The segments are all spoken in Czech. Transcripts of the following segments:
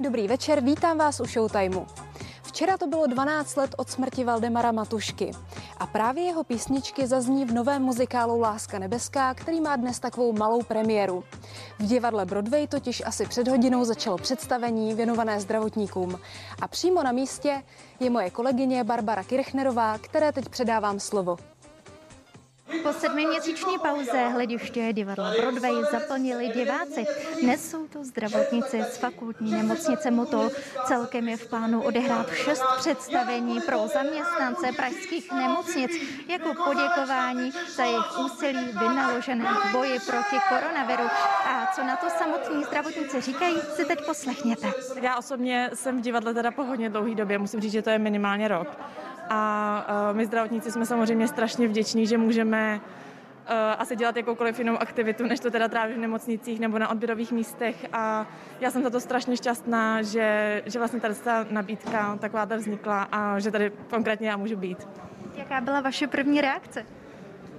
Dobrý večer, vítám vás u Showtimeu. Včera to bylo 12 let od smrti Valdemara Matušky a právě jeho písničky zazní v novém muzikálu Láska nebeská, který má dnes takovou malou premiéru. V divadle Broadway totiž asi před hodinou začalo představení věnované zdravotníkům. A přímo na místě je moje kolegyně Barbara Kirchnerová, které teď předávám slovo. Po sedmiměsíční pauze hlediště divadla Broadway zaplnili diváci. Dnes jsou to zdravotníci z fakultní nemocnice Motol. Celkem je v plánu odehrát šest představení pro zaměstnance pražských nemocnic jako poděkování za jejich úsilí vynaložené v boji proti koronaviru. A co na to samotní zdravotníci říkají, si teď poslechněte. Já osobně jsem v divadle teda po hodně dlouhé době, musím říct, že to je minimálně rok. A my zdravotníci jsme samozřejmě strašně vděční, že můžeme asi dělat jakoukoliv jinou aktivitu, než to teda trávit v nemocnicích nebo na odběrových místech a já jsem za to strašně šťastná, že, že vlastně tady ta nabídka taková vznikla a že tady konkrétně já můžu být. Jaká byla vaše první reakce?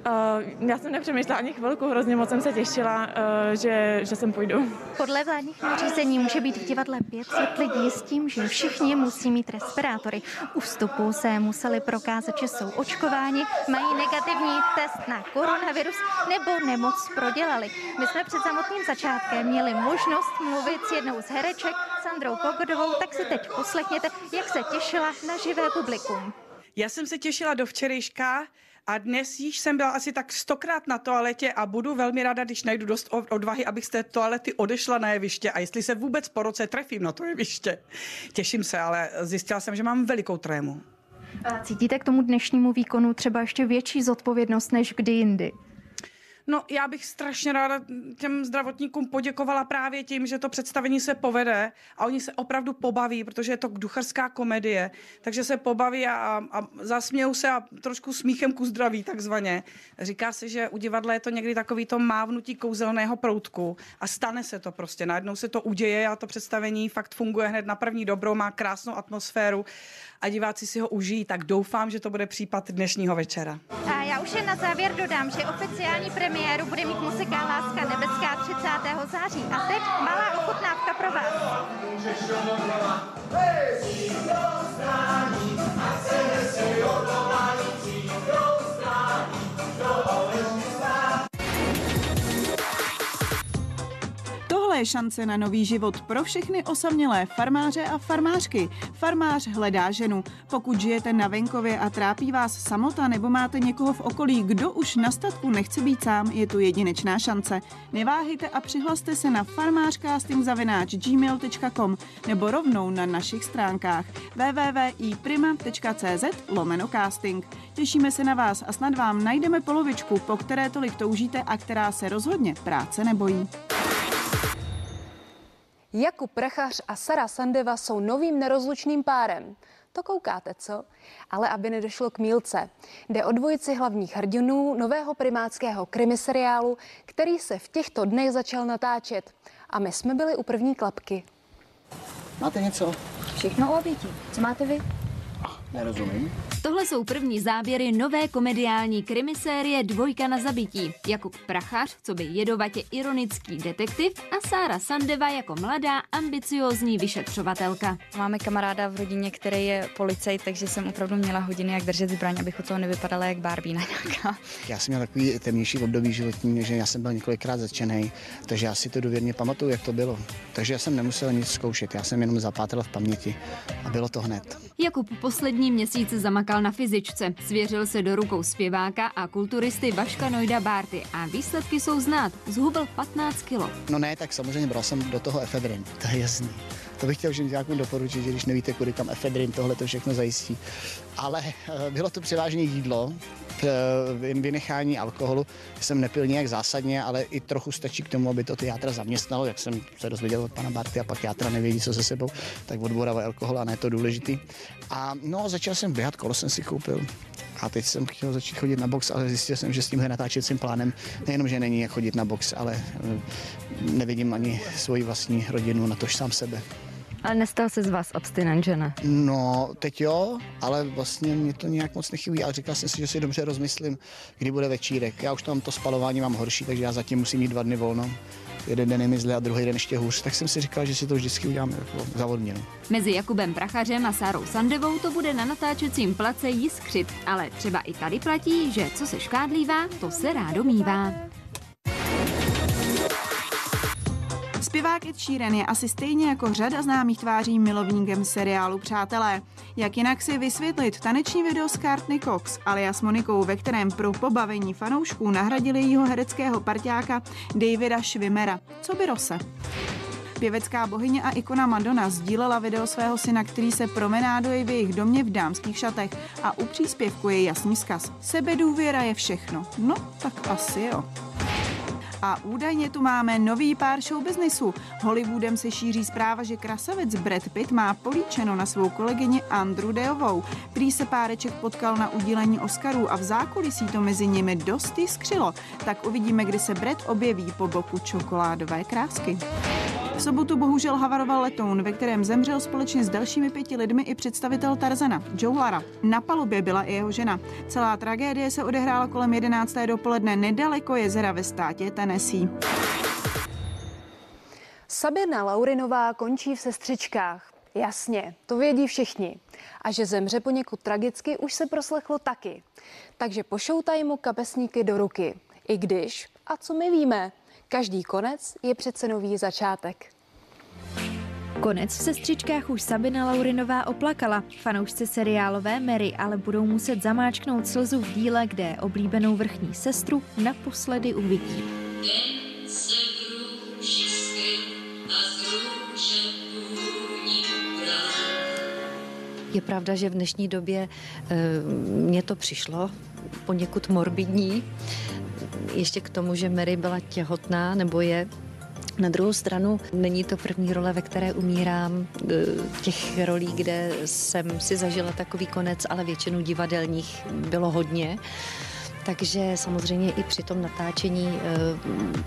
Uh, já jsem nepřemýšlela ani chvilku, hrozně moc jsem se těšila, uh, že, že sem půjdu. Podle vládních nařízení může být v divadle 500 lidí s tím, že všichni musí mít respirátory. U vstupu se museli prokázat, že jsou očkováni, mají negativní test na koronavirus nebo nemoc prodělali. My jsme před samotným začátkem měli možnost mluvit s jednou z hereček, Sandrou Pogodovou, tak si teď poslechněte, jak se těšila na živé publikum. Já jsem se těšila do včerejška, a dnes již jsem byla asi tak stokrát na toaletě a budu velmi ráda, když najdu dost odvahy, abych z té toalety odešla na jeviště a jestli se vůbec po roce trefím na to jeviště. Těším se, ale zjistila jsem, že mám velikou trému. Cítíte k tomu dnešnímu výkonu třeba ještě větší zodpovědnost než kdy jindy? No, já bych strašně ráda těm zdravotníkům poděkovala právě tím, že to představení se povede a oni se opravdu pobaví, protože je to ducharská komedie, takže se pobaví a, a zasmějou se a trošku smíchem ku zdraví takzvaně. Říká se, že u divadla je to někdy takový to mávnutí kouzelného proutku a stane se to prostě. Najednou se to uděje a to představení fakt funguje hned na první dobrou, má krásnou atmosféru a diváci si ho užijí, tak doufám, že to bude případ dnešního večera. A já už jen na závěr dodám, že oficiální premiéru bude mít muzikál Láska nebeská 30. září. A teď malá ochutnávka pro vás. Hey! Šance na nový život pro všechny osamělé farmáře a farmářky. Farmář hledá ženu. Pokud žijete na venkově a trápí vás samota nebo máte někoho v okolí, kdo už na statku nechce být sám, je tu jedinečná šance. Neváhejte a přihlaste se na farmářcastingzavináč.gmail.com nebo rovnou na našich stránkách www.iprima.cz lomeno casting. Těšíme se na vás a snad vám najdeme polovičku, po které tolik toužíte a která se rozhodně práce nebojí. Jakub Prachař a Sara Sandeva jsou novým nerozlučným párem. To koukáte, co? Ale aby nedošlo k mílce. Jde o dvojici hlavních hrdinů nového primátského krimiseriálu, který se v těchto dnech začal natáčet. A my jsme byli u první klapky. Máte něco? Všechno o oběti. Co máte vy? Nerozumím. Tohle jsou první záběry nové komediální krimisérie Dvojka na zabití. Jakub Prachař, co by jedovatě ironický detektiv a Sára Sandeva jako mladá, ambiciozní vyšetřovatelka. Máme kamaráda v rodině, který je policajt, takže jsem opravdu měla hodiny, jak držet zbraň, abych u toho nevypadala jak Barbie na nějaká. Já jsem měl takový temnější období životní, že já jsem byl několikrát začený, takže já si to důvěrně pamatuju, jak to bylo. Takže já jsem nemusel nic zkoušet, já jsem jenom zapátral v paměti a bylo to hned. Jakub poslední měsíc zamakal na fyzičce, svěřil se do rukou zpěváka a kulturisty Vaška Nojda Bárty a výsledky jsou znát. Zhubil 15 kilo. No ne, tak samozřejmě bral jsem do toho efedrin, to je jasný. To bych chtěl všem divákům doporučit, že když nevíte, kudy kam efedrin tohle to všechno zajistí. Ale eh, bylo to převážně jídlo, vynechání alkoholu. Jsem nepil nějak zásadně, ale i trochu stačí k tomu, aby to ty játra zaměstnalo, jak jsem se dozvěděl od pana Barty a pak játra nevědí, co se sebou, tak odboravá alkohol a ne to důležitý. A no, začal jsem běhat, kolo jsem si koupil. A teď jsem chtěl začít chodit na box, ale zjistil jsem, že s tímhle natáčecím plánem nejenom, že není jak chodit na box, ale eh, nevidím ani svoji vlastní rodinu, na tož sám sebe. Ale nestal se z vás abstinent, že ne? No, teď jo, ale vlastně mě to nějak moc nechybí, ale říkal jsem si, že si dobře rozmyslím, kdy bude večírek. Já už tam to spalování mám horší, takže já zatím musím mít dva dny volno. Jeden den je mi zle a druhý den ještě hůř, tak jsem si říkal, že si to vždycky uděláme jako zavodně. No. Mezi Jakubem Prachařem a Sárou Sandevou to bude na natáčecím place jiskřit, ale třeba i tady platí, že co se škádlívá, to se rádo mívá. Zpěvák Ed Sheeran je asi stejně jako řada známých tváří milovníkem seriálu Přátelé. Jak jinak si vysvětlit taneční video s Courtney Cox alias Monikou, ve kterém pro pobavení fanoušků nahradili jeho hereckého parťáka Davida Schwimmera. Co by Rose? Pěvecká bohyně a ikona Madonna sdílela video svého syna, který se promenáduje v jejich domě v dámských šatech a u příspěvku je jasný vzkaz. Sebedůvěra je všechno. No, tak asi jo. A údajně tu máme nový pár showbiznisu. Hollywoodem se šíří zpráva, že krasavec Brad Pitt má políčeno na svou kolegyni Andrew Deovou. Prý se páreček potkal na udílení Oscarů a v zákulisí to mezi nimi dost skřilo. Tak uvidíme, kdy se Brad objeví po boku čokoládové krásky. V sobotu bohužel havaroval letoun, ve kterém zemřel společně s dalšími pěti lidmi i představitel Tarzana, Joe Lara. Na palubě byla i jeho žena. Celá tragédie se odehrála kolem 11. dopoledne nedaleko jezera ve státě Tennessee. Sabina Laurinová končí v sestřičkách. Jasně, to vědí všichni. A že zemře poněkud tragicky, už se proslechlo taky. Takže po showtimeu kapesníky do ruky. I když, a co my víme, Každý konec je přece nový začátek. Konec v sestřičkách už Sabina Laurinová oplakala. Fanoušci seriálové Mary ale budou muset zamáčknout slzu v díle, kde oblíbenou vrchní sestru naposledy uvidí. Je pravda, že v dnešní době e, mně to přišlo poněkud morbidní ještě k tomu, že Mary byla těhotná nebo je, na druhou stranu není to první role, ve které umírám. E, těch rolí, kde jsem si zažila takový konec, ale většinu divadelních bylo hodně. Takže samozřejmě i při tom natáčení e,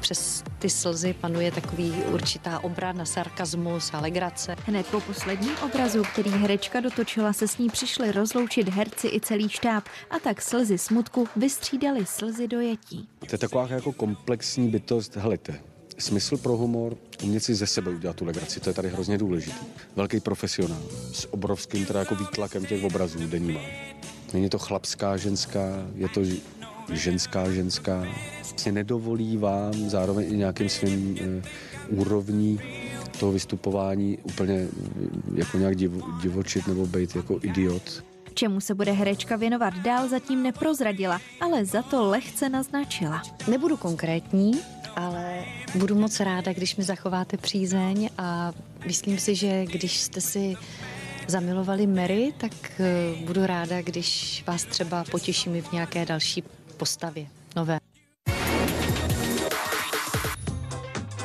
přes ty slzy panuje takový určitá obrana, sarkazmus a legrace. Hned po posledním obrazu, který herečka dotočila, se s ní přišli rozloučit herci i celý štáb a tak slzy smutku vystřídali slzy dojetí. To je taková jako komplexní bytost, helejte, smysl pro humor, umět si ze sebe udělat tu legraci, to je tady hrozně důležité. Velký profesionál s obrovským teda jako výtlakem těch obrazů denníma. Není to chlapská, ženská, je to ženská, ženská. Vlastně nedovolí vám zároveň i nějakým svým e, úrovní toho vystupování úplně e, jako nějak div, divočit nebo být jako idiot. Čemu se bude herečka věnovat dál, zatím neprozradila, ale za to lehce naznačila. Nebudu konkrétní, ale budu moc ráda, když mi zachováte přízeň a myslím si, že když jste si zamilovali Mary, tak e, budu ráda, když vás třeba potěším v nějaké další postavě nové.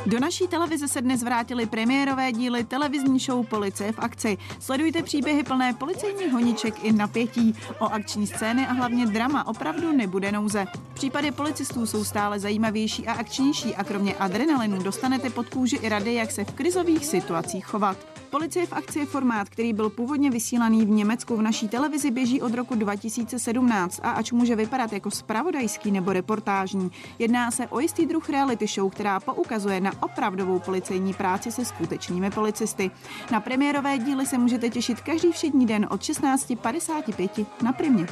Do naší televize se dnes vrátily premiérové díly televizní show Policie v akci. Sledujte příběhy plné policejních honiček i napětí. O akční scény a hlavně drama opravdu nebude nouze. Případy policistů jsou stále zajímavější a akčnější a kromě adrenalinu dostanete pod kůži i rady, jak se v krizových situacích chovat. Policie v akci je formát, který byl původně vysílaný v Německu v naší televizi, běží od roku 2017 a ač může vypadat jako spravodajský nebo reportážní, jedná se o jistý druh reality show, která poukazuje na opravdovou policejní práci se skutečnými policisty. Na premiérové díly se můžete těšit každý všední den od 16.55 na Primě.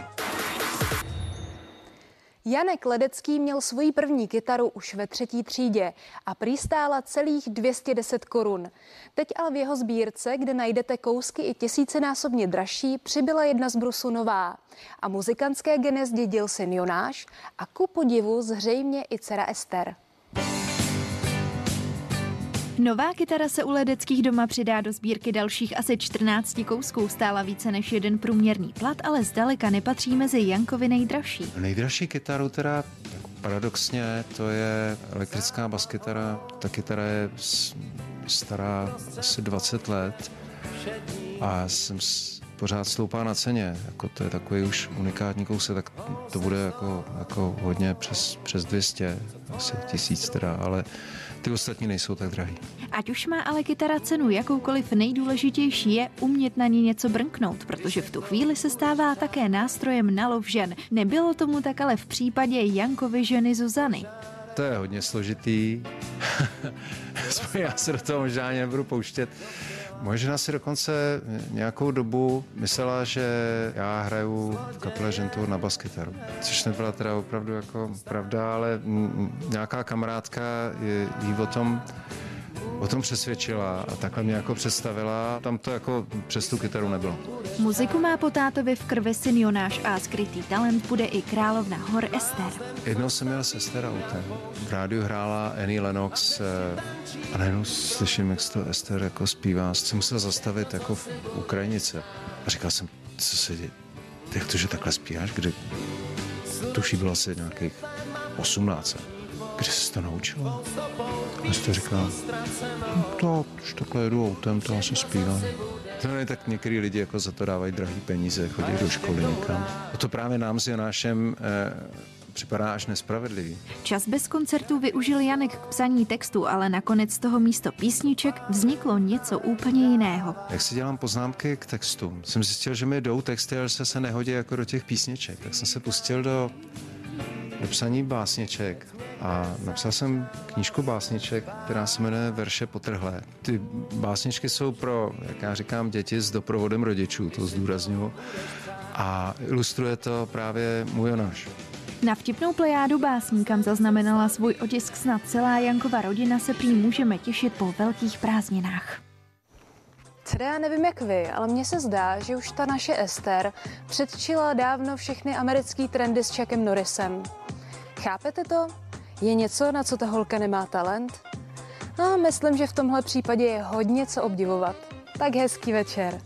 Janek Ledecký měl svoji první kytaru už ve třetí třídě a prý stála celých 210 korun. Teď ale v jeho sbírce, kde najdete kousky i tisícinásobně dražší, přibyla jedna z brusu nová. A muzikantské genes dědil syn Jonáš a ku podivu zřejmě i dcera Ester. Nová kytara se u Ledeckých doma přidá do sbírky dalších asi 14 kousků. Stála více než jeden průměrný plat, ale zdaleka nepatří mezi Jankovi nejdražší. Nejdražší kytaru teda paradoxně to je elektrická baskytara. Ta kytara je stará asi 20 let a jsem pořád stoupá na ceně. Jako to je takový už unikátní kousek, tak to bude jako, jako hodně přes, přes 200, asi tisíc teda, ale ty ostatní nejsou tak drahý. Ať už má ale kytara cenu jakoukoliv nejdůležitější je umět na ní něco brnknout, protože v tu chvíli se stává také nástrojem na lov žen. Nebylo tomu tak ale v případě Jankovy ženy Zuzany. To je hodně složitý. Já se do toho možná nebudu pouštět. Moje žena si dokonce nějakou dobu myslela, že já hraju v kapele Žentour na baskytaru, což nebyla teda opravdu jako pravda, ale nějaká kamarádka jí o tom o tom přesvědčila a takhle mě jako představila. Tam to jako přes tu kytaru nebylo. Muziku má po tátovi v krvi syn Jonáš a skrytý talent bude i královna hor Ester. Jednou jsem měl s Ester autem. V rádiu hrála Annie Lennox eh, a najednou slyším, jak to Ester jako zpívá. Jsem musel zastavit jako v Ukrajinice. A říkal jsem, co se děje? Jak to, že takhle zpíváš? Kdy? Tuší bylo asi nějakých 18. Kde jsi to naučila? A jsi to říkal, no to, když takhle jedu autem, to asi zpívám. To ne, tak některý lidi jako za to dávají drahý peníze, chodí do školy někam. A to právě nám s Jonášem eh, připadá až nespravedlivý. Čas bez koncertů využil Janek k psaní textu, ale nakonec z toho místo písniček vzniklo něco úplně jiného. Jak si dělám poznámky k textu? Jsem zjistil, že mi jdou texty, ale se se nehodí jako do těch písniček. Tak jsem se pustil do, do psaní básniček a napsal jsem knížku básniček, která se jmenuje Verše potrhlé. Ty básničky jsou pro, jak já říkám, děti s doprovodem rodičů, to zdůraznuju. A ilustruje to právě můj Jonáš. Na vtipnou plejádu básníkam zaznamenala svůj otisk snad celá Jankova rodina se prý můžeme těšit po velkých prázdninách. Teda já nevím jak vy, ale mně se zdá, že už ta naše Ester předčila dávno všechny americký trendy s Chuckem Norrisem. Chápete to? Je něco, na co ta holka nemá talent? No, myslím, že v tomhle případě je hodně co obdivovat. Tak hezký večer.